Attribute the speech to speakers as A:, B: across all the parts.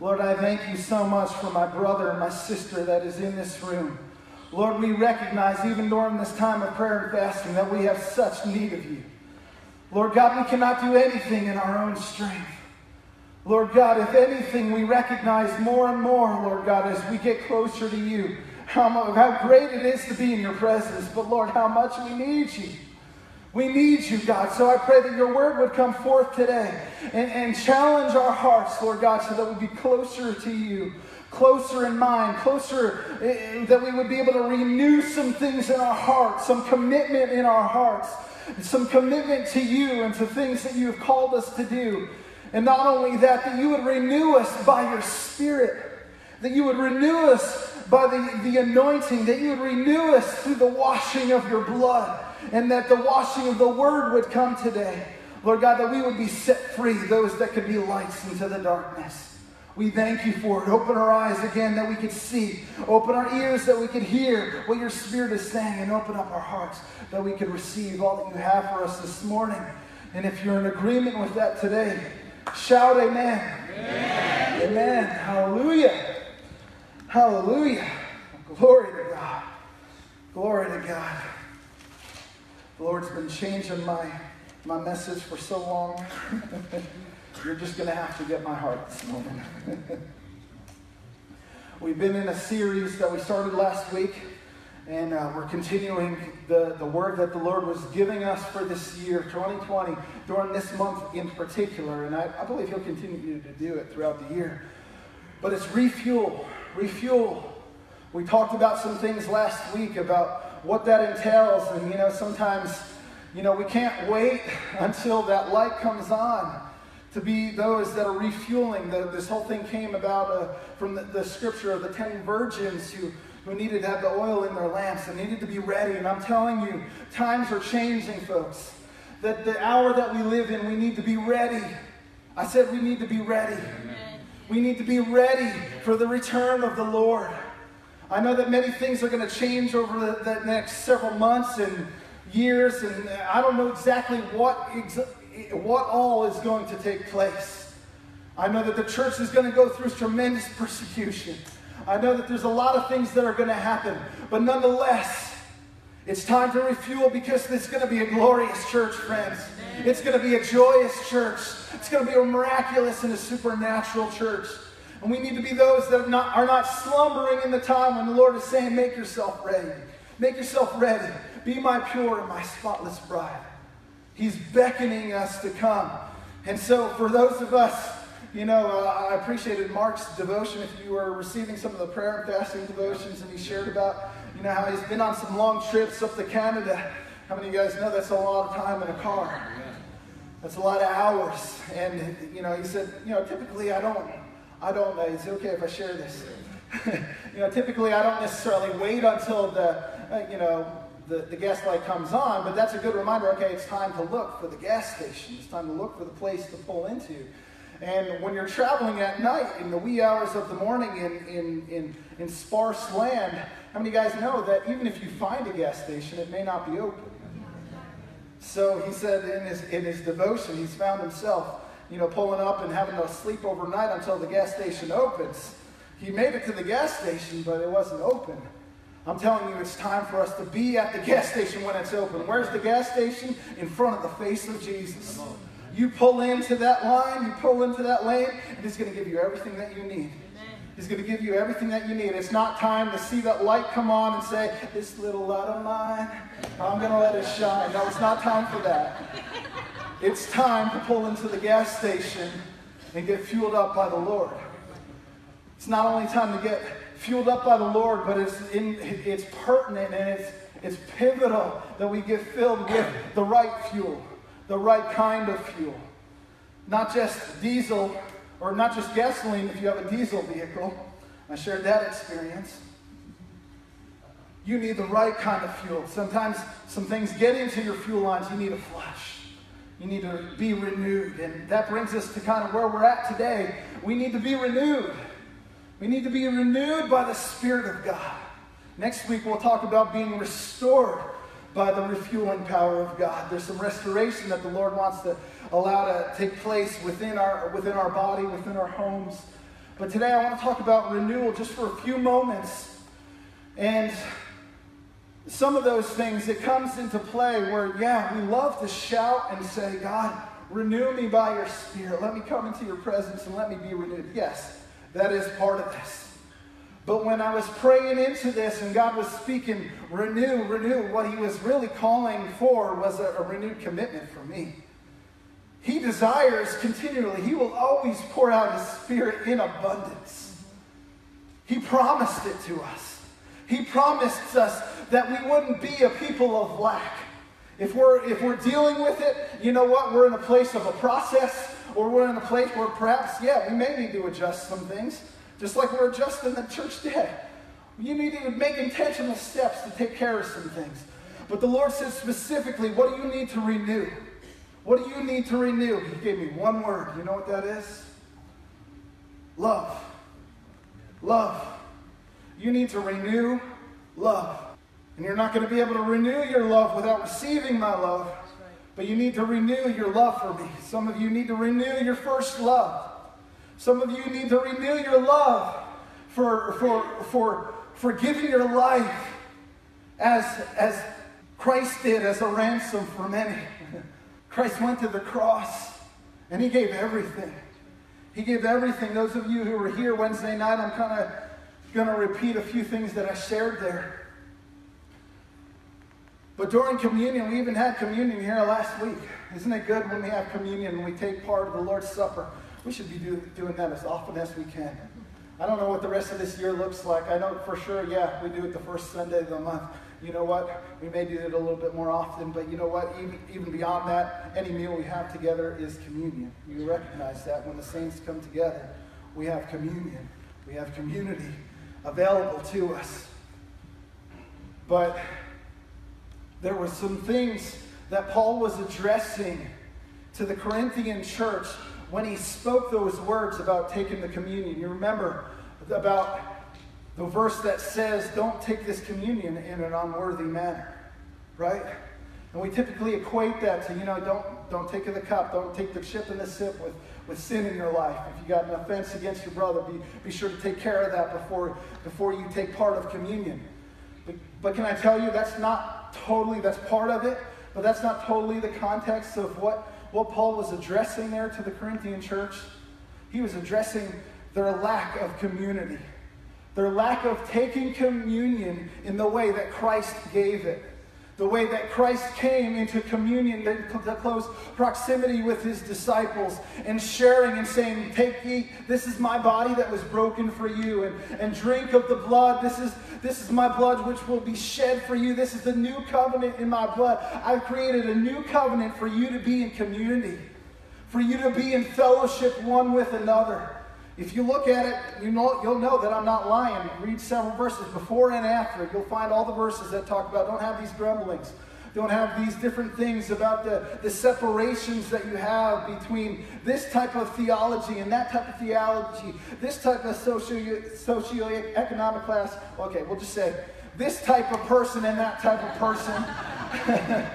A: Lord, I thank you so much for my brother and my sister that is in this room. Lord, we recognize even during this time of prayer and fasting that we have such need of you. Lord God, we cannot do anything in our own strength. Lord God, if anything, we recognize more and more, Lord God, as we get closer to you, how, how great it is to be in your presence. But Lord, how much we need you. We need you, God. So I pray that your word would come forth today and, and challenge our hearts, Lord God, so that we be closer to you, closer in mind, closer, uh, that we would be able to renew some things in our hearts, some commitment in our hearts, some commitment to you and to things that you have called us to do. And not only that, that you would renew us by your spirit, that you would renew us by the, the anointing, that you would renew us through the washing of your blood and that the washing of the word would come today. Lord God, that we would be set free, those that could be lights into the darkness. We thank you for it. Open our eyes again that we could see. Open our ears that we could hear what your Spirit is saying. And open up our hearts that we could receive all that you have for us this morning. And if you're in agreement with that today, shout amen. Amen. amen. Hallelujah. Hallelujah. Glory to God. Glory to God. The Lord's been changing my, my message for so long. You're just going to have to get my heart this morning. We've been in a series that we started last week, and uh, we're continuing the, the word that the Lord was giving us for this year, 2020, during this month in particular. And I, I believe He'll continue to do it throughout the year. But it's refuel, refuel. We talked about some things last week about what that entails. And, you know, sometimes, you know, we can't wait until that light comes on to be those that are refueling. The, this whole thing came about uh, from the, the, scripture of the ten virgins who, who needed to have the oil in their lamps and needed to be ready. And I'm telling you, times are changing, folks. That the hour that we live in, we need to be ready. I said we need to be ready. Amen. We need to be ready for the return of the Lord. I know that many things are going to change over the, the, next several months and years, and I don't know exactly what, what all is going to take place. I know that the church is going to go through tremendous persecution. I know that there's a lot of things that are going to happen, but nonetheless, it's time to refuel because it's going to be a glorious church, friends. It's going to be a joyous church. It's going to be a miraculous and a supernatural church. And we need to be those that are not, are not slumbering in the time when the Lord is saying, Make yourself ready. Make yourself ready. Be my pure and my spotless bride. He's beckoning us to come. And so, for those of us, you know, uh, I appreciated Mark's devotion. If you were receiving some of the prayer and fasting devotions, and he shared about, you know, how he's been on some long trips up to Canada. How many of you guys know that's a lot of time in a car? That's a lot of hours. And, you know, he said, you know, typically I don't I don't, uh, is it okay if I share this? you know, typically I don't necessarily wait until the, uh, you know, the, the gas light comes on, but that's a good reminder, okay, it's time to look for the gas station. It's time to look for the place to pull into. And when you're traveling at night in the wee hours of the morning in, in, in, in sparse land, how many guys know that even if you find a gas station, it may not be open? So he said in his, in his devotion, he's found himself you know, pulling up and having to sleep overnight until the gas station opens. He made it to the gas station, but it wasn't open. I'm telling you, it's time for us to be at the gas station when it's open. Where's the gas station? In front of the face of Jesus. You pull into that line, you pull into that lane, and He's going to give you everything that you need. He's going to give you everything that you need. It's not time to see that light come on and say, This little light of mine, I'm going to let it shine. No, it's not time for that. It's time to pull into the gas station and get fueled up by the Lord. It's not only time to get fueled up by the Lord, but it's, in, it's pertinent and it's, it's pivotal that we get filled with the right fuel, the right kind of fuel. Not just diesel or not just gasoline if you have a diesel vehicle. I shared that experience. You need the right kind of fuel. Sometimes some things get into your fuel lines, you need a flush. You need to be renewed. And that brings us to kind of where we're at today. We need to be renewed. We need to be renewed by the Spirit of God. Next week, we'll talk about being restored by the refueling power of God. There's some restoration that the Lord wants to allow to take place within our, within our body, within our homes. But today I want to talk about renewal just for a few moments. And some of those things, it comes into play where, yeah, we love to shout and say, God, renew me by your spirit. Let me come into your presence and let me be renewed. Yes, that is part of this. But when I was praying into this and God was speaking, renew, renew, what he was really calling for was a, a renewed commitment for me. He desires continually, he will always pour out his spirit in abundance. He promised it to us. He promised us that we wouldn't be a people of lack. If we're, if we're dealing with it, you know what? We're in a place of a process, or we're in a place where perhaps, yeah, we may need to adjust some things. Just like we're adjusting the church day. You need to make intentional steps to take care of some things. But the Lord says specifically, what do you need to renew? What do you need to renew? He gave me one word. You know what that is? Love. Love. You need to renew love. And you're not going to be able to renew your love without receiving my love. But you need to renew your love for me. Some of you need to renew your first love. Some of you need to renew your love for, for, for, for giving your life as, as Christ did as a ransom for many. Christ went to the cross and he gave everything. He gave everything. Those of you who were here Wednesday night, I'm kind of going to repeat a few things that I shared there. But during communion, we even had communion here last week. Isn't it good when we have communion and we take part of the Lord's Supper? We should be do, doing that as often as we can. I don't know what the rest of this year looks like. I know for sure, yeah, we do it the first Sunday of the month. You know what? We may do it a little bit more often, but you know what? Even, even beyond that, any meal we have together is communion. You recognize that when the saints come together, we have communion. We have community available to us. But there were some things that Paul was addressing to the Corinthian church when he spoke those words about taking the communion. You remember about the verse that says, Don't take this communion in an unworthy manner, right? And we typically equate that to, you know, don't, don't take the cup, don't take the chip and the sip with, with sin in your life. If you got an offense against your brother, be, be sure to take care of that before, before you take part of communion. But, but can I tell you, that's not totally, that's part of it, but that's not totally the context of what what Paul was addressing there to the Corinthian church? He was addressing their lack of community, their lack of taking communion in the way that Christ gave it the way that Christ came into communion, the, close proximity with his disciples, and sharing and saying, Take, eat, this is my body that was broken for you, and, and drink of the blood. This is, this is my blood which will be shed for you. This is the new covenant in my blood. I've created a new covenant for you to be in community, for you to be in fellowship one with another. If you look at it, you know, you'll know that I'm not lying. Read several verses before and after. You'll find all the verses that talk about don't have these grumblings. Don't have these different things about the, the separations that you have between this type of theology and that type of theology, this type of socio, socioeconomic class. Okay, we'll just say this type of person and that type of person.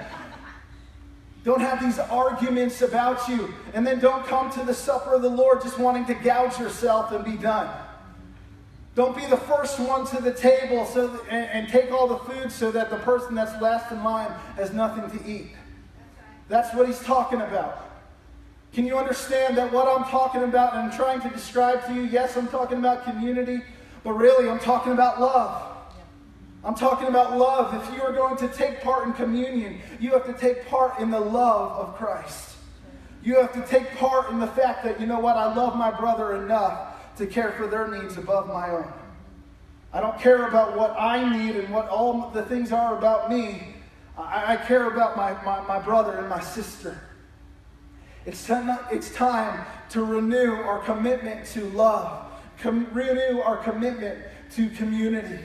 A: Don't have these arguments about you. And then don't come to the supper of the Lord just wanting to gouge yourself and be done. Don't be the first one to the table so and, and, take all the food so that the person that's last in line has nothing to eat. That's what he's talking about. Can you understand that what I'm talking about and I'm trying to describe to you, yes, I'm talking about community, but really I'm talking about love. I'm talking about love. If you are going to take part in communion, you have to take part in the love of Christ. You have to take part in the fact that, you know what, I love my brother enough to care for their needs above my own. I don't care about what I need and what all the things are about me. I, I care about my, my, my brother and my sister. It's time, it's time to renew our commitment to love, com- renew our commitment to community.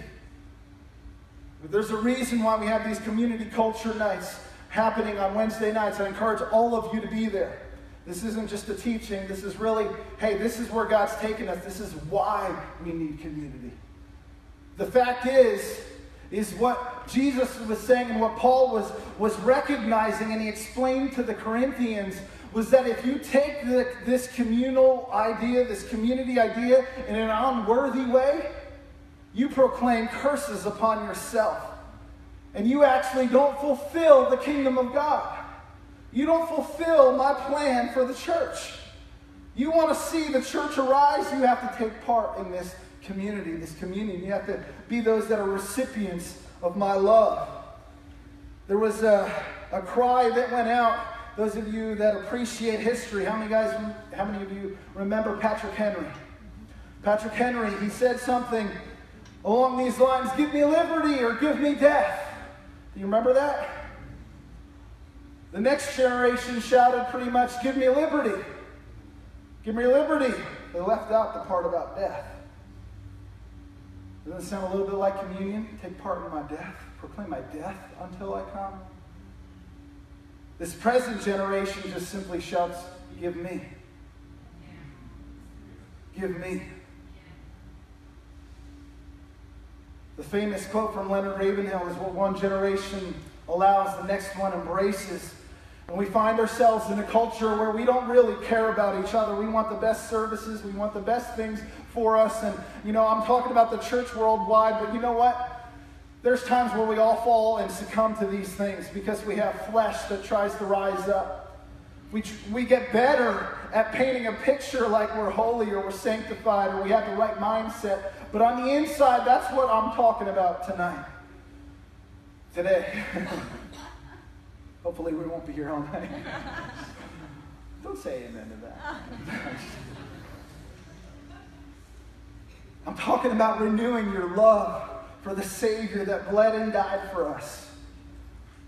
A: There's a reason why we have these community culture nights happening on Wednesday nights. I encourage all of you to be there. This isn't just a teaching. This is really, hey, this is where God's taken us. This is why we need community. The fact is, is what Jesus was saying and what Paul was, was recognizing, and he explained to the Corinthians was that if you take the, this communal idea, this community idea, in an unworthy way, you proclaim curses upon yourself. And you actually don't fulfill the kingdom of God. You don't fulfill my plan for the church. You want to see the church arise, you have to take part in this community, this communion. You have to be those that are recipients of my love. There was a, a cry that went out. Those of you that appreciate history, how many guys, how many of you remember Patrick Henry? Patrick Henry, he said something along these lines Give me liberty or give me death. Do you remember that? The next generation shouted pretty much, Give me liberty. Give me liberty. They left out the part about death. Doesn't it sound a little bit like communion? Take part in my death, proclaim my death until I come. This present generation just simply shouts, Give me. Give me. The famous quote from Leonard Ravenhill is what one generation allows, the next one embraces. And we find ourselves in a culture where we don't really care about each other. We want the best services, we want the best things for us. And, you know, I'm talking about the church worldwide, but you know what? There's times where we all fall and succumb to these things because we have flesh that tries to rise up. We, we get better at painting a picture like we're holy or we're sanctified or we have the right mindset. But on the inside, that's what I'm talking about tonight. Today. Hopefully, we won't be here all night. Don't say amen to that. I'm talking about renewing your love for the Savior that bled and died for us.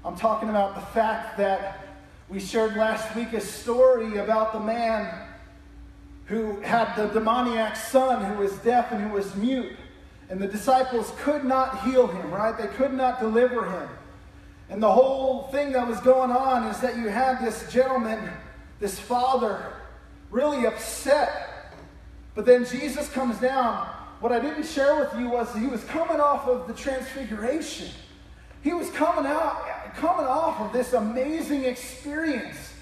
A: I'm talking about the fact that we shared last week a story about the man who had the demoniac son who was deaf and who was mute. And the disciples could not heal him, right? They could not deliver him. And the whole thing that was going on is that you had this gentleman, this father, really upset. But then Jesus comes down. What I didn't share with you was he was coming off of the transfiguration. He was coming out, coming off of this amazing experience.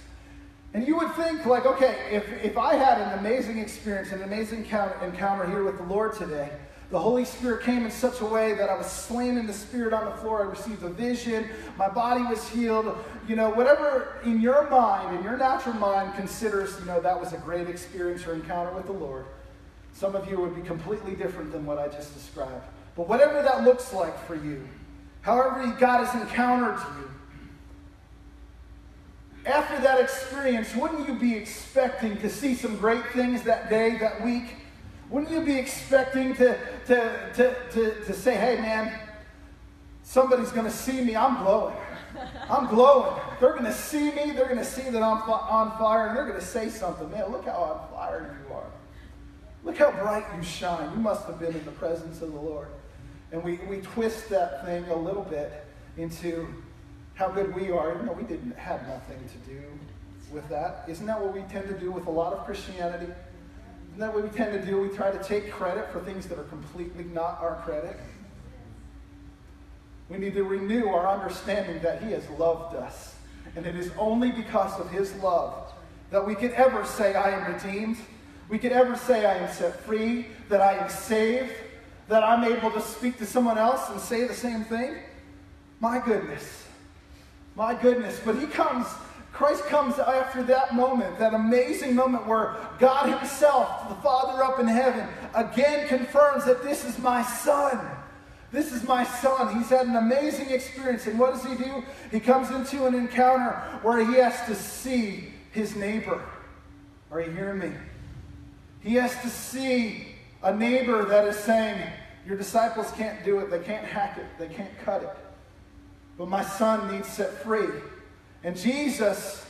A: And you would think, like, okay, if, if I had an amazing experience, an amazing encounter here with the Lord today, the Holy Spirit came in such a way that I was slain in the Spirit on the floor. I received a vision. My body was healed. You know, whatever in your mind, in your natural mind, considers, you know, that was a great experience or encounter with the Lord. Some of you would be completely different than what I just described. But whatever that looks like for you, however God has encountered you, after that experience, wouldn't you be expecting to see some great things that day, that week? Wouldn't you be expecting to, to, to, to, to say, hey, man, somebody's going to see me. I'm glowing. I'm glowing. They're going to see me. They're going to see that I'm on fire, and they're going to say something. Man, look how on fire you are. Look how bright you shine. You must have been in the presence of the Lord. And we, we twist that thing a little bit into how good we are, even though we didn't have nothing to do with that. Isn't that what we tend to do with a lot of Christianity? Isn't that what we tend to do? We try to take credit for things that are completely not our credit. We need to renew our understanding that He has loved us. And it is only because of His love that we can ever say, I am redeemed. We can ever say, I am set free, that I am saved, that I'm able to speak to someone else and say the same thing. My goodness. My goodness. But He comes Christ comes after that moment, that amazing moment where God Himself, the Father up in heaven, again confirms that this is my Son. This is my son. He's had an amazing experience. And what does he do? He comes into an encounter where he has to see his neighbor. Are you hearing me? He has to see a neighbor that is saying, Your disciples can't do it. They can't hack it. They can't cut it. But my son needs set free. And Jesus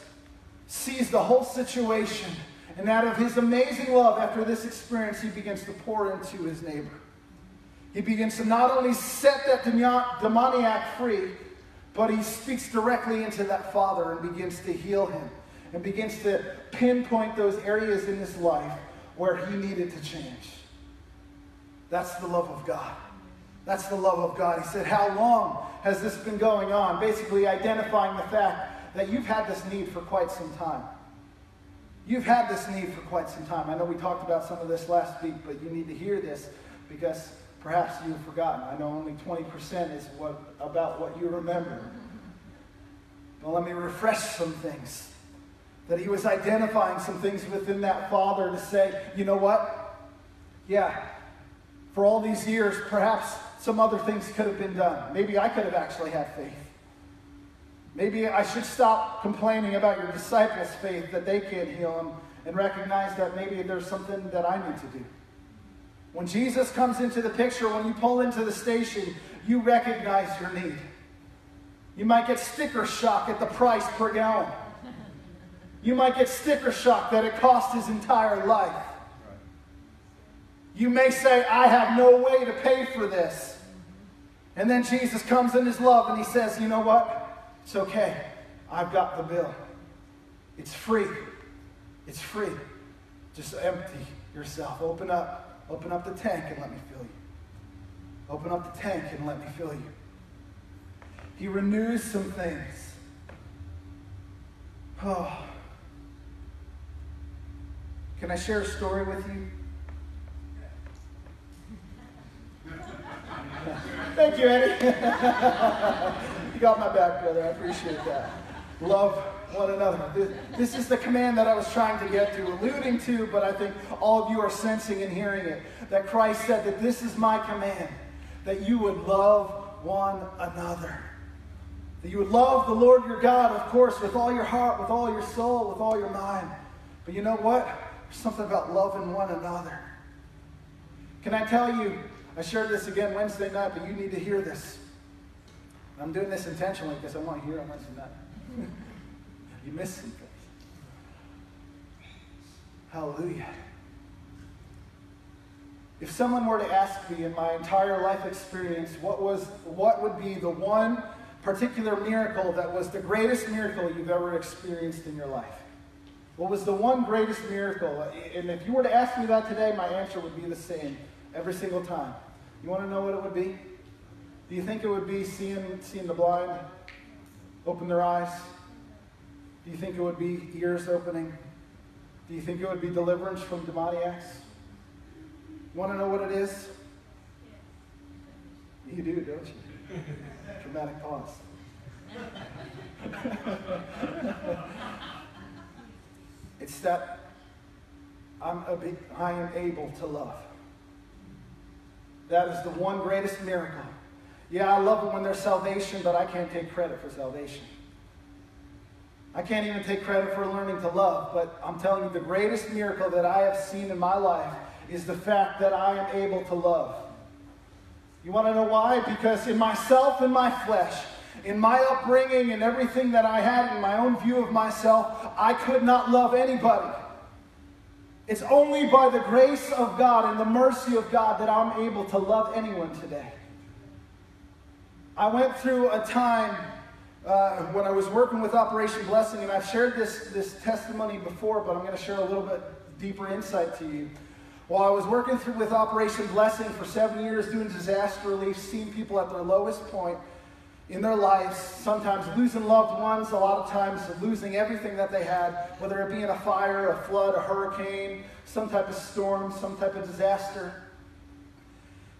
A: sees the whole situation. And out of his amazing love, after this experience, he begins to pour into his neighbor. He begins to not only set that demoniac free, but he speaks directly into that father and begins to heal him and begins to pinpoint those areas in his life where he needed to change. That's the love of God. That's the love of God. He said, How long has this been going on? Basically, identifying the fact that you've had this need for quite some time. You've had this need for quite some time. I know we talked about some of this last week, but you need to hear this because perhaps you've forgotten. I know only 20% is what, about what you remember. But let me refresh some things. That he was identifying some things within that father to say, you know what? Yeah, for all these years, perhaps some other things could have been done. Maybe I could have actually had faith. Maybe I should stop complaining about your disciples' faith that they can't heal them and recognize that maybe there's something that I need to do. When Jesus comes into the picture, when you pull into the station, you recognize your need. You might get sticker shock at the price per gallon. You might get sticker shock that it cost his entire life. You may say, I have no way to pay for this. And then Jesus comes in his love and he says, You know what? It's okay. I've got the bill. It's free. It's free. Just empty yourself. Open up. Open up the tank and let me fill you. Open up the tank and let me fill you. He renews some things. Oh. Can I share a story with you? Thank you, Eddie. You got my back, brother. I appreciate that. Love one another. This, this is the command that I was trying to get to, alluding to, but I think all of you are sensing and hearing it. That Christ said that this is my command, that you would love one another. That you would love the Lord your God, of course, with all your heart, with all your soul, with all your mind. But you know what? There's something about loving one another. Can I tell you? I shared this again Wednesday night, but you need to hear this. I'm doing this intentionally because I want to hear it Wednesday night. you missed some things. Hallelujah. If someone were to ask me in my entire life experience what was what would be the one particular miracle that was the greatest miracle you've ever experienced in your life? What was the one greatest miracle? And if you were to ask me that today, my answer would be the same every single time. You want to know what it would be? Do you think it would be seeing, seeing the blind open their eyes? Do you think it would be ears opening? Do you think it would be deliverance from demoniacs? Want to know what it is? You do, don't you? Dramatic pause. it's that I'm a big, I am able to love. That is the one greatest miracle yeah, I love it when there's salvation, but I can't take credit for salvation. I can't even take credit for learning to love, but I'm telling you, the greatest miracle that I have seen in my life is the fact that I am able to love. You want to know why? Because in myself in my flesh, in my upbringing and everything that I had in my own view of myself, I could not love anybody. It's only by the grace of God and the mercy of God that I'm able to love anyone today. I went through a time uh, when I was working with Operation Blessing, and I've shared this, this testimony before, but I'm going to share a little bit deeper insight to you. While I was working through with Operation Blessing for seven years doing disaster relief, seeing people at their lowest point in their lives, sometimes losing loved ones, a lot of times losing everything that they had, whether it be in a fire, a flood, a hurricane, some type of storm, some type of disaster.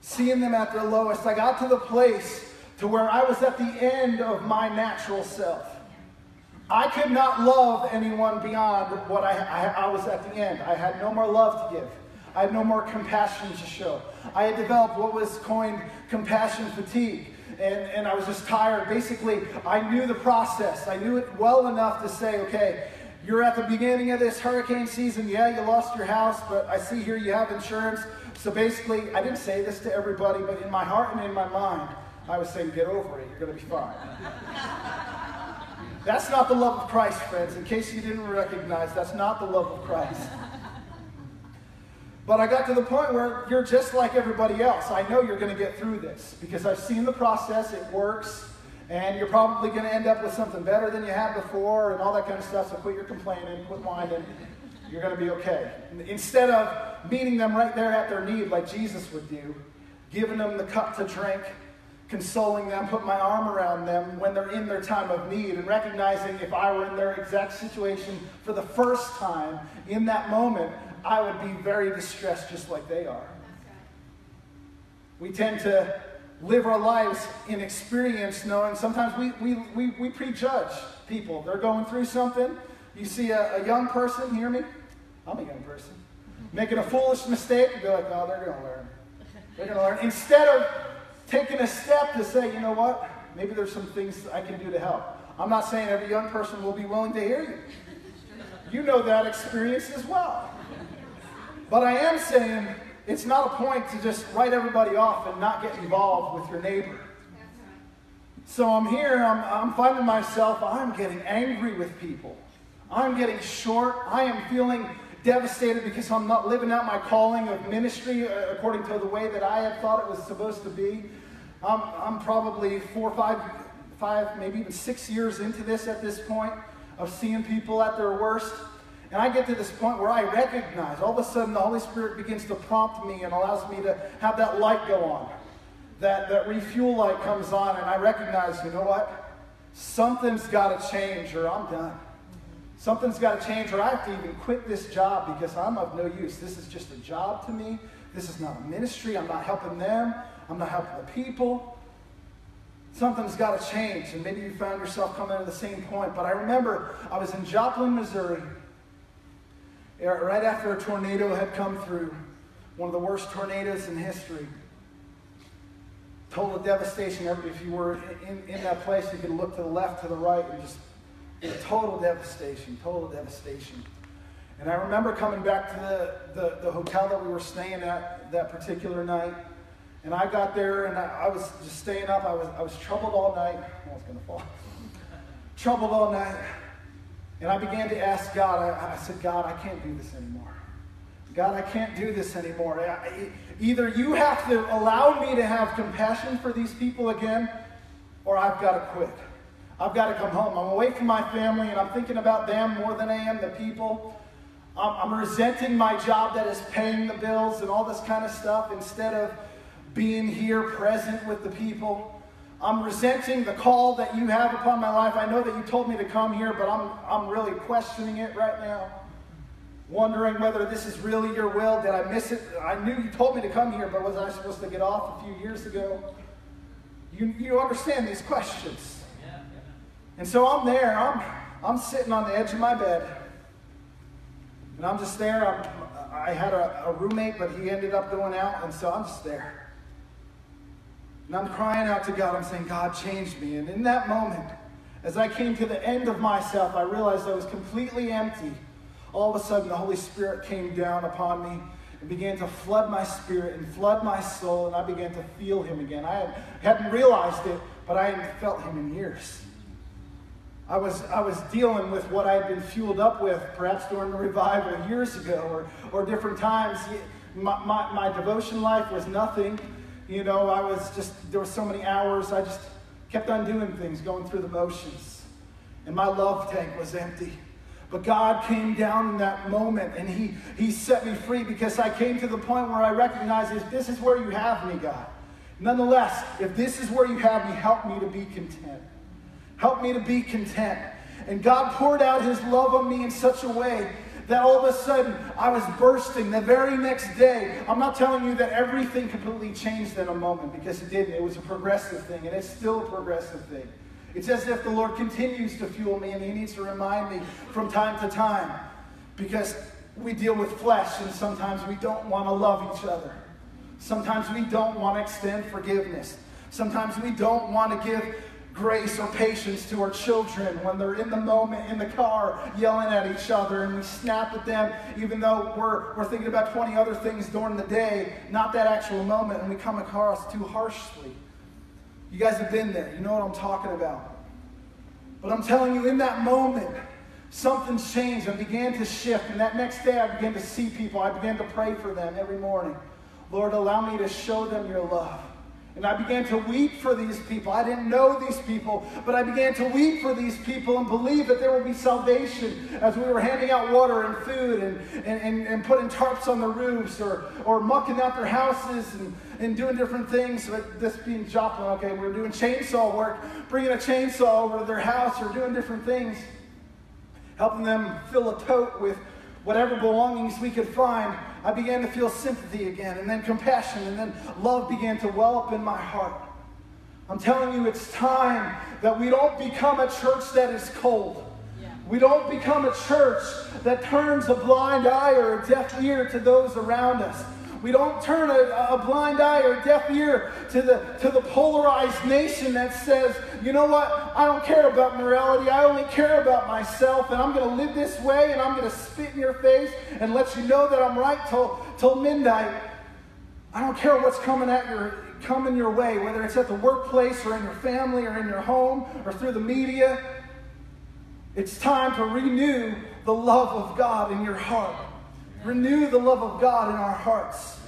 A: Seeing them at their lowest, I got to the place to where I was at the end of my natural self. I could not love anyone beyond what I, I, I, was at the end. I had no more love to give. I had no more compassion to show. I had developed what was coined compassion fatigue. And, and I was just tired. Basically, I knew the process. I knew it well enough to say, okay, you're at the beginning of this hurricane season. Yeah, you lost your house, but I see here you have insurance. So basically, I didn't say this to everybody, but in my heart and in my mind, I was saying, get over it, you're going to be fine. that's not the love of Christ, friends. In case you didn't recognize, that's not the love of Christ. But I got to the point where you're just like everybody else. I know you're going to get through this because I've seen the process, it works, and you're probably going to end up with something better than you had before and all that kind of stuff. So quit your complaining, quit whining. You're going to be okay. Instead of meeting them right there at their need like Jesus would do, giving them the cup to drink, consoling them, put my arm around them when they're in their time of need, and recognizing if I were in their exact situation for the first time in that moment, I would be very distressed just like they are. We tend to live our lives in experience knowing sometimes we, we, we, we prejudge people. They're going through something. You see a, a young person, hear me? I'm a young person. Making a foolish mistake, you be like, oh, they're going to learn. They're going to learn. Instead of taking a step to say, you know what? Maybe there's some things I can do to help. I'm not saying every young person will be willing to hear you. You know that experience as well. But I am saying it's not a point to just write everybody off and not get involved with your neighbor. So I'm here, I'm, I'm finding myself, I'm getting angry with people. I'm getting short. I am feeling devastated because I'm not living out my calling of ministry uh, according to the way that I had thought it was supposed to be. I'm, I'm probably four, five, five, maybe even six years into this at this point of seeing people at their worst. And I get to this point where I recognize, all of a sudden, the Holy Spirit begins to prompt me and allows me to have that light go on. That, that refuel light comes on, and I recognize, you know what? Something's got to change, or I'm done. Something's got to change, or I have to even quit this job because I'm of no use. This is just a job to me. This is not a ministry. I'm not helping them. I'm not helping the people. Something's got to change. And maybe you found yourself coming to the same point. But I remember I was in Joplin, Missouri, right after a tornado had come through, one of the worst tornadoes in history. Total devastation. If you were in, in that place, you could look to the left, to the right, and just total devastation, total devastation. And I remember coming back to the, the, the, hotel that we were staying at that particular night. And I got there and I, I was just staying up. I was, I was troubled all night. I was going to fall. troubled all night. And I began to ask God, I, I, said, God, I can't do this anymore. God, I can't do this anymore. I, either you have to allow me to have compassion for these people again, or I've got to quit. I've got to come home. I'm away from my family and I'm thinking about them more than I am the people. I'm, I'm resenting my job that is paying the bills and all this kind of stuff instead of being here present with the people. I'm resenting the call that you have upon my life. I know that you told me to come here, but I'm, I'm really questioning it right now. Wondering whether this is really your will. Did I miss it? I knew you told me to come here, but was I supposed to get off a few years ago? You, you understand these questions. And so I'm there, I'm, I'm sitting on the edge of my bed. And I'm just there. I'm, i had a, a roommate, but he ended up going out, and so I'm just there. And I'm crying out to God. I'm saying, God, change me. And in that moment, as I came to the end of myself, I realized I was completely empty. All of a sudden, the Holy Spirit came down upon me and began to flood my spirit and flood my soul, and I began to feel Him again. I hadn't realized it, but I hadn't felt Him in years. I was, I was dealing with what I had been fueled up with, perhaps during the revival years ago or, or different times. My, my, my devotion life was nothing. You know, I was just, there were so many hours, I just kept on doing things, going through the motions. And my love tank was empty. But God came down in that moment and he, he set me free because I came to the point where I recognized if this is where you have me, God. Nonetheless, if this is where you have me, help me to be content. Help me to be content. And God poured out his love on me in such a way that all of a sudden I was bursting the very next day. I'm not telling you that everything completely changed in a moment because it didn't. It was a progressive thing, and it's still a progressive thing. It's as if the Lord continues to fuel me and he needs to remind me from time to time because we deal with flesh and sometimes we don't want to love each other. Sometimes we don't want to extend forgiveness. Sometimes we don't want to give grace or patience to our children when they're in the moment in the car yelling at each other and we snap at them even though we're, we're thinking about 20 other things during the day, not that actual moment, and we come across too harshly. You guys have been there. You know what I'm talking about. But I'm telling you, in that moment, something changed and began to shift. And that next day, I began to see people. I began to pray for them every morning. Lord, allow me to show them your love And I began to weep for these people. I didn't know these people, but I began to weep for these people and believe that there would be salvation as we were handing out water and food and, and, and, and putting tarps on the roofs or, or mucking out their houses and, and doing different things. But this being Joplin, okay, we were doing chainsaw work, bringing a chainsaw over to their house or doing different things, helping them fill a tote with whatever belongings we could find. I began to feel sympathy again, and then compassion, and then love began to well up in my heart. I'm telling you, it's time that we don't become a church that is cold. We don't become a church that turns a blind eye or a deaf ear to those around us. We don't turn a, a, blind eye or a deaf ear to the, to the polarized nation that says, you know what, I don't care about morality, I only care about myself, and I'm going to live this way, and I'm going to spit in your face and let you know that I'm right till, till midnight. I don't care what's coming at your coming your way, whether it's at the workplace or in your family or in your home or through the media. It's time to renew the love of God in your heart. Renew the love of God in our hearts.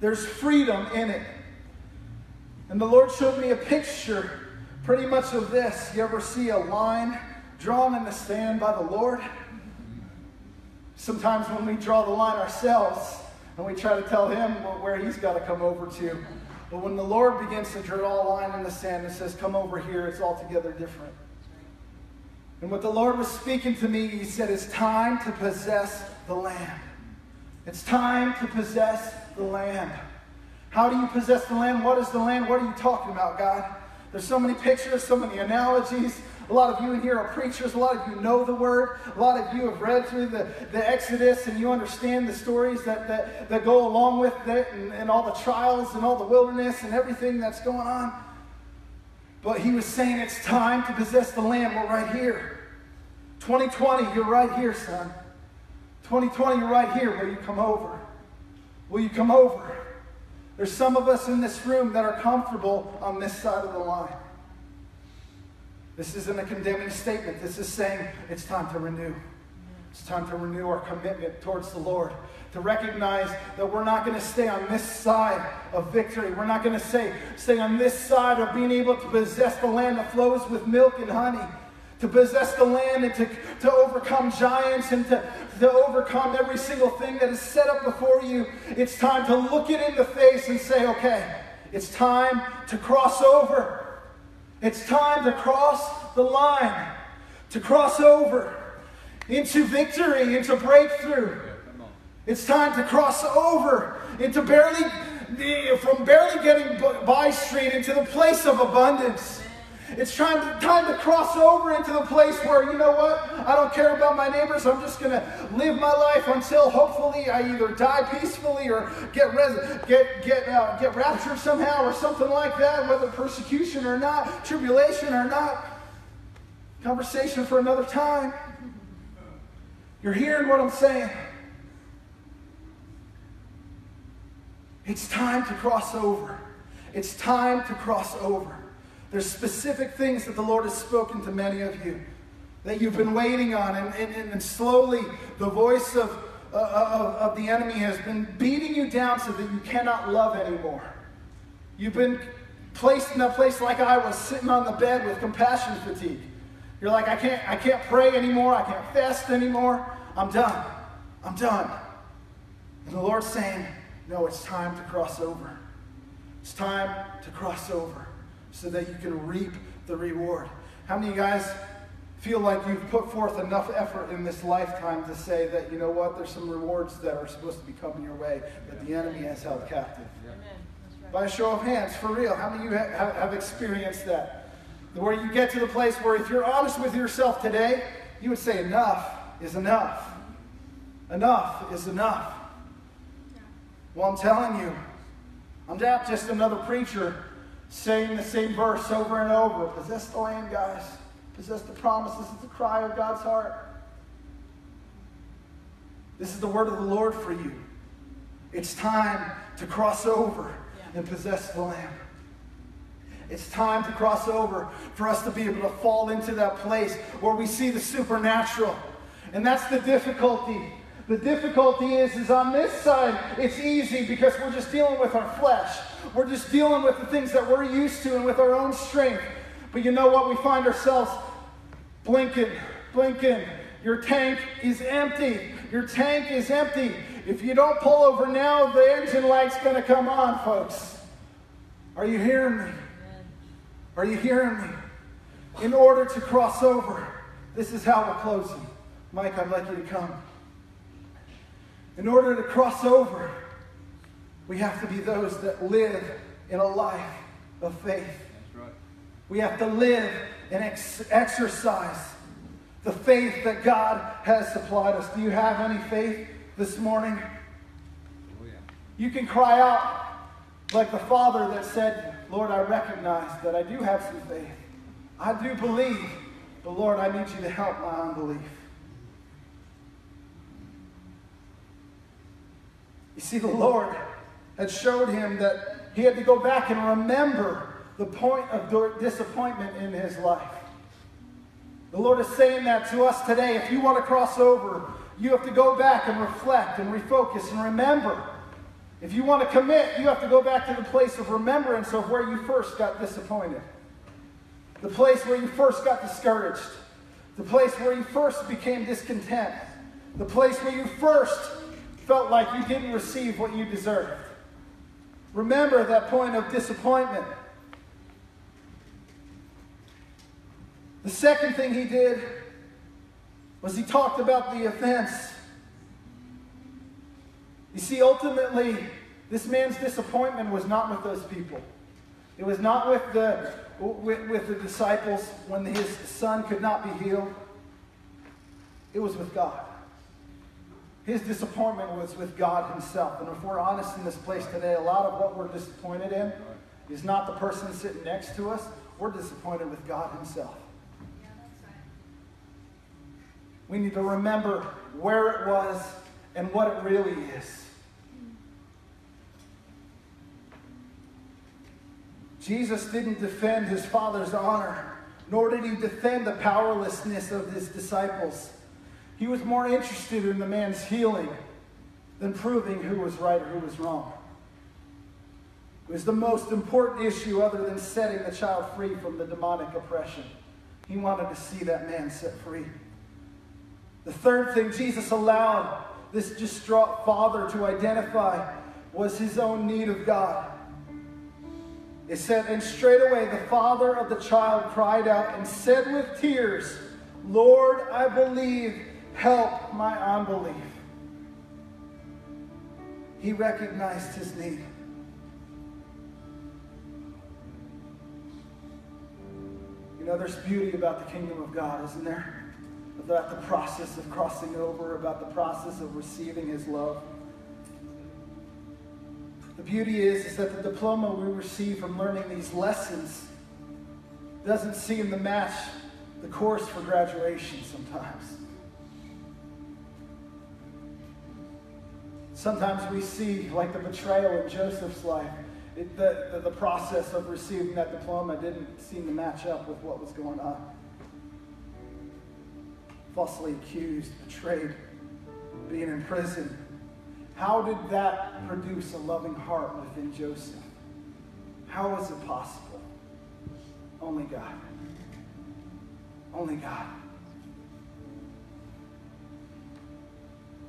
A: There's freedom in it. And the Lord showed me a picture pretty much of this. You ever see a line drawn in the sand by the Lord? Sometimes when we draw the line ourselves and we try to tell Him where He's got to come over to. But when the Lord begins to draw a line in the sand and says, Come over here, it's altogether different. And what the Lord was speaking to me, He said, It's time to possess the land. It's time to possess the land. How do you possess the land? What is the land? What are you talking about, God? There's so many pictures, so many analogies. A lot of you in here are preachers. A lot of you know the word. A lot of you have read through the, the Exodus and you understand the stories that, that, that go along with it and, and all the trials and all the wilderness and everything that's going on. But he was saying it's time to possess the land. We're right here. 2020, you're right here, son. 2020, you're right here. Will you come over? Will you come over? There's some of us in this room that are comfortable on this side of the line. This isn't a condemning statement. This is saying it's time to renew. It's time to renew our commitment towards the Lord. To recognize that we're not going to stay on this side of victory. We're not going to say, stay on this side of being able to possess the land that flows with milk and honey to possess the land and to, to overcome giants and to, to overcome every single thing that is set up before you. It's time to look it in the face and say, okay, it's time to cross over. It's time to cross the line, to cross over into victory, into breakthrough. It's time to cross over into barely, from barely getting by street into the place of abundance. It's time to, time to cross over into the place where, you know what, I don't care about my neighbors. I'm just going to live my life until hopefully I either die peacefully or get, res- get, get, uh, get raptured somehow or something like that, whether persecution or not, tribulation or not. Conversation for another time. You're hearing what I'm saying. It's time to cross over. It's time to cross over. There's specific things that the Lord has spoken to many of you that you've been waiting on, and, and, and slowly the voice of, uh, of, of the enemy has been beating you down so that you cannot love anymore. You've been placed in a place like I was, sitting on the bed with compassion fatigue. You're like, I can't, I can't pray anymore. I can't fast anymore. I'm done. I'm done. And the Lord's saying, No, it's time to cross over. It's time to cross over so that you can reap the reward. How many of you guys feel like you've put forth enough effort in this lifetime to say that, you know what, there's some rewards that are supposed to be coming your way that the enemy has held captive? Right. By a show of hands, for real, how many of you have, have experienced that? Where you get to the place where if you're honest with yourself today, you would say, enough is enough. Enough is enough. Well, I'm telling you, I'm not just another preacher saying the same verse over and over. Possess the land, guys. Possess the promises. It's the cry of God's heart. This is the word of the Lord for you. It's time to cross over yeah. and possess the land. It's time to cross over for us to be able to fall into that place where we see the supernatural. And that's the difficulty The difficulty is, is on this side, it's easy because we're just dealing with our flesh. We're just dealing with the things that we're used to and with our own strength. But you know what? We find ourselves blinking, blinking. Your tank is empty. Your tank is empty. If you don't pull over now, the engine light's going to come on, folks. Are you hearing me? Are you hearing me? In order to cross over, this is how we're closing. Mike, I'd like you to come. In order to cross over, we have to be those that live in a life of faith. Right. We have to live and ex- exercise the faith that God has supplied us. Do you have any faith this morning? Oh, yeah. You can cry out like the father that said, Lord, I recognize that I do have some faith. I do believe, but Lord, I need you to help my unbelief. You see, the Lord had showed him that he had to go back and remember the point of disappointment in his life. The Lord is saying that to us today. If you want to cross over, you have to go back and reflect and refocus and remember. If you want to commit, you have to go back to the place of remembrance of where you first got disappointed, the place where you first got discouraged, the place where you first became discontent, the place where you first felt like you didn't receive what you deserved. Remember that point of disappointment. The second thing he did was he talked about the offense. You see, ultimately, this man's disappointment was not with those people. It was not with the, with, with the disciples when his son could not be healed. It was with God. His disappointment was with God Himself. And if we're honest in this place today, a lot of what we're disappointed in is not the person sitting next to us. We're disappointed with God Himself. We need to remember where it was and what it really is. Jesus didn't defend his Father's honor, nor did he defend the powerlessness of his disciples. He was more interested in the man's healing than proving who was right or who was wrong. It was the most important issue other than setting the child free from the demonic oppression. He wanted to see that man set free. The third thing Jesus allowed this distraught father to identify was his own need of God. It said, And straightway the father of the child cried out and said with tears, Lord, I believe help my unbelief. He recognized his need. You know, there's beauty about the kingdom of God, isn't there? About the process of crossing over, about the process of receiving his love. The beauty is, is that the diploma we receive from learning these lessons doesn't seem to match the course for graduation sometimes. Sometimes we see, like the betrayal in Joseph's life, it, the, the, the process of receiving that diploma didn't seem to match up with what was going on. Falsely accused, betrayed, being in prison. How did that produce a loving heart within Joseph? How was it possible? Only God. Only God.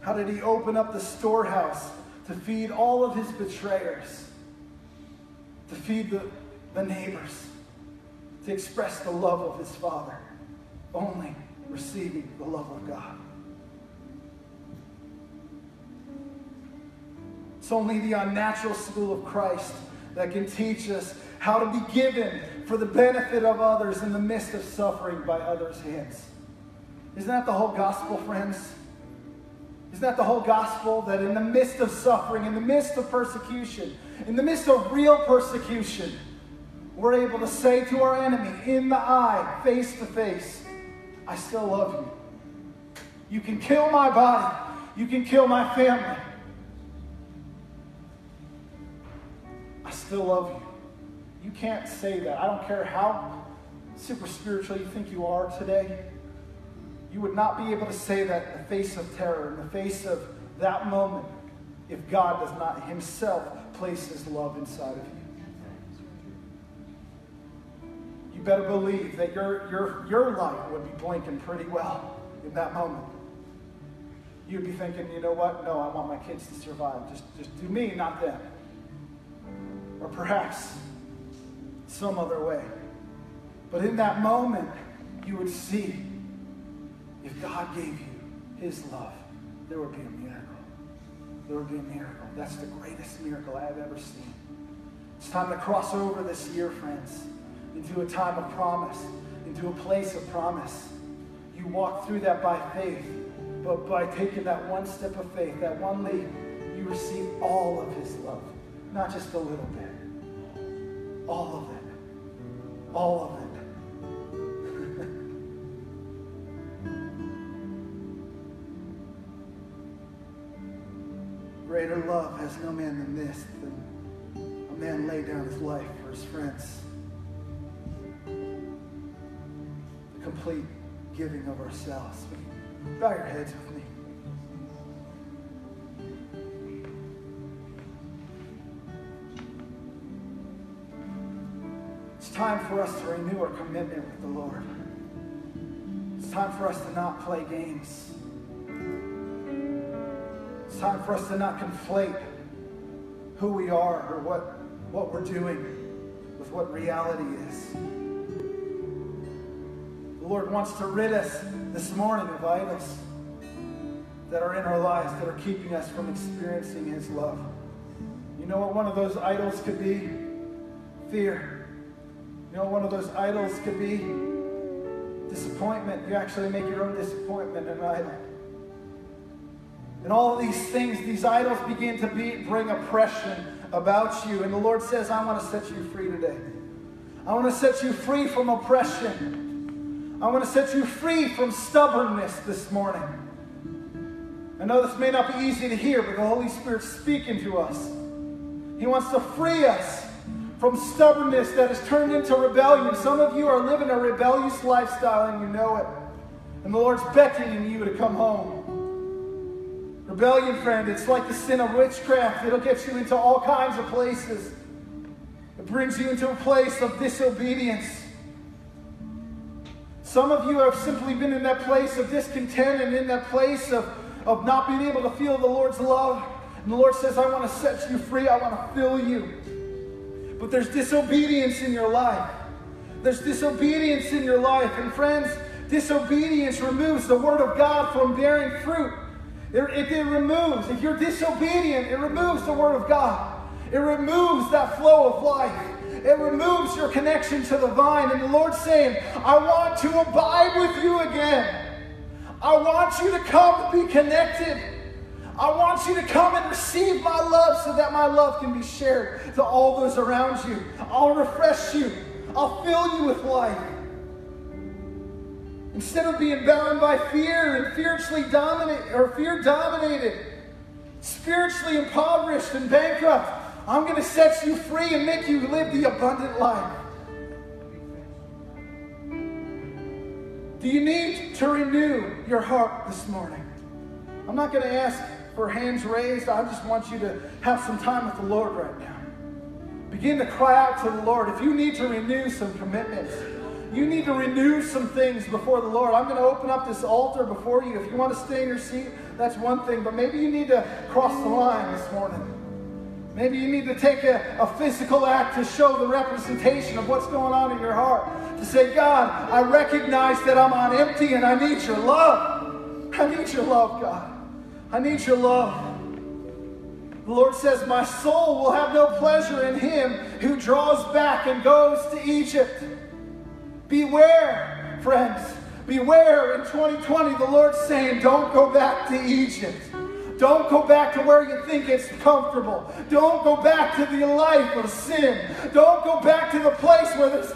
A: How did he open up the storehouse to feed all of his betrayers, to feed the, the neighbors, to express the love of his Father? Only receiving the love of God. It's only the unnatural school of Christ that can teach us how to be given for the benefit of others in the midst of suffering by others' hands. Isn't that the whole gospel, friends? That the whole gospel? That in the midst of suffering, in the midst of persecution, in the midst of real persecution, we're able to say to our enemy in the eye, face to face, I still love you. You can kill my body, you can kill my family. I still love you. You can't say that. I don't care how super spiritual you think you are today. You would not be able to say that in the face of terror, in the face of that moment, if God does not Himself place His love inside of you. You better believe that your, your, your light would be blinking pretty well in that moment. You'd be thinking, you know what? No, I want my kids to survive. Just, just do me, not them. Or perhaps some other way. But in that moment, you would see if God gave you his love, there would be a miracle. There would be a miracle. That's the greatest miracle I've ever seen. It's time to cross over this year, friends, into a time of promise, into a place of promise. You walk through that by faith, but by taking that one step of faith, that one leap, you receive all of his love, not just a little bit. All of it. All of it. Greater love has no man than this, than a man lay down his life for his friends. The complete giving of ourselves. Bow your heads with me. It's time for us to renew our commitment with the Lord. It's time for us to not play games. It's time for us to not conflate who we are or what, what we're doing with what reality is. The Lord wants to rid us this morning of idols that are in our lives that are keeping us from experiencing His love. You know what one of those idols could be? Fear. You know what one of those idols could be? Disappointment. You actually make your own disappointment an idol. And all these things, these idols begin to be, bring oppression about you. And the Lord says, I want to set you free today. I want to set you free from oppression. I want to set you free from stubbornness this morning. I know this may not be easy to hear, but the Holy Spirit's speaking to us. He wants to free us from stubbornness that has turned into rebellion. Some of you are living a rebellious lifestyle and you know it. And the Lord's beckoning you to come home. Rebellion, friend, it's like the sin of witchcraft. It'll get you into all kinds of places. It brings you into a place of disobedience. Some of you have simply been in that place of discontent and in that place of, of not being able to feel the Lord's love. And the Lord says, I want to set you free. I want to fill you. But there's disobedience in your life. There's disobedience in your life. And friends, disobedience removes the Word of God from bearing fruit. It, it, removes, if you're disobedient, it removes the Word of God. It removes that flow of life. It removes your connection to the vine. And the Lord's saying, I want to abide with you again. I want you to come and be connected. I want you to come and receive my love so that my love can be shared to all those around you. I'll refresh you. I'll fill you with life. Instead of being bound by fear and fiercely dominated or fear dominated, spiritually impoverished and bankrupt, I'm going to set you free and make you live the abundant life. Do you need to renew your heart this morning? I'm not going to ask for hands raised. I just want you to have some time with the Lord right now. Begin to cry out to the Lord. If you need to renew some commitments, you need to renew some things before the Lord. I'm going to open up this altar before you. If you want to stay in your seat, that's one thing. But maybe you need to cross the line this morning. Maybe you need to take a, a physical act to show the representation of what's going on in your heart. To say, God, I recognize that I'm on empty and I need your love. I need your love, God. I need your love. The Lord says, My soul will have no pleasure in him who draws back and goes to Egypt. Beware, friends. Beware in 2020, the Lord's saying, don't go back to Egypt. Don't go back to where you think it's comfortable. Don't go back to the life of sin. Don't go back to the place where there's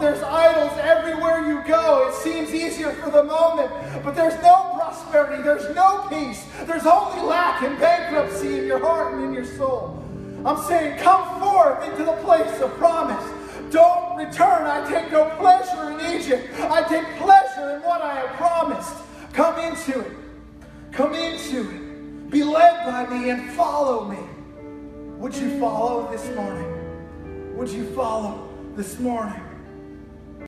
A: there's idols everywhere you go. It seems easier for the moment, but there's no prosperity, there's no peace, there's only lack and bankruptcy in your heart and in your soul. I'm saying, come forth into the place of promise. Don't return. I take no pleasure in Egypt. I take pleasure in what I have promised. Come into it. Come into it. Be led by me and follow me. Would you follow this morning? Would you follow this morning?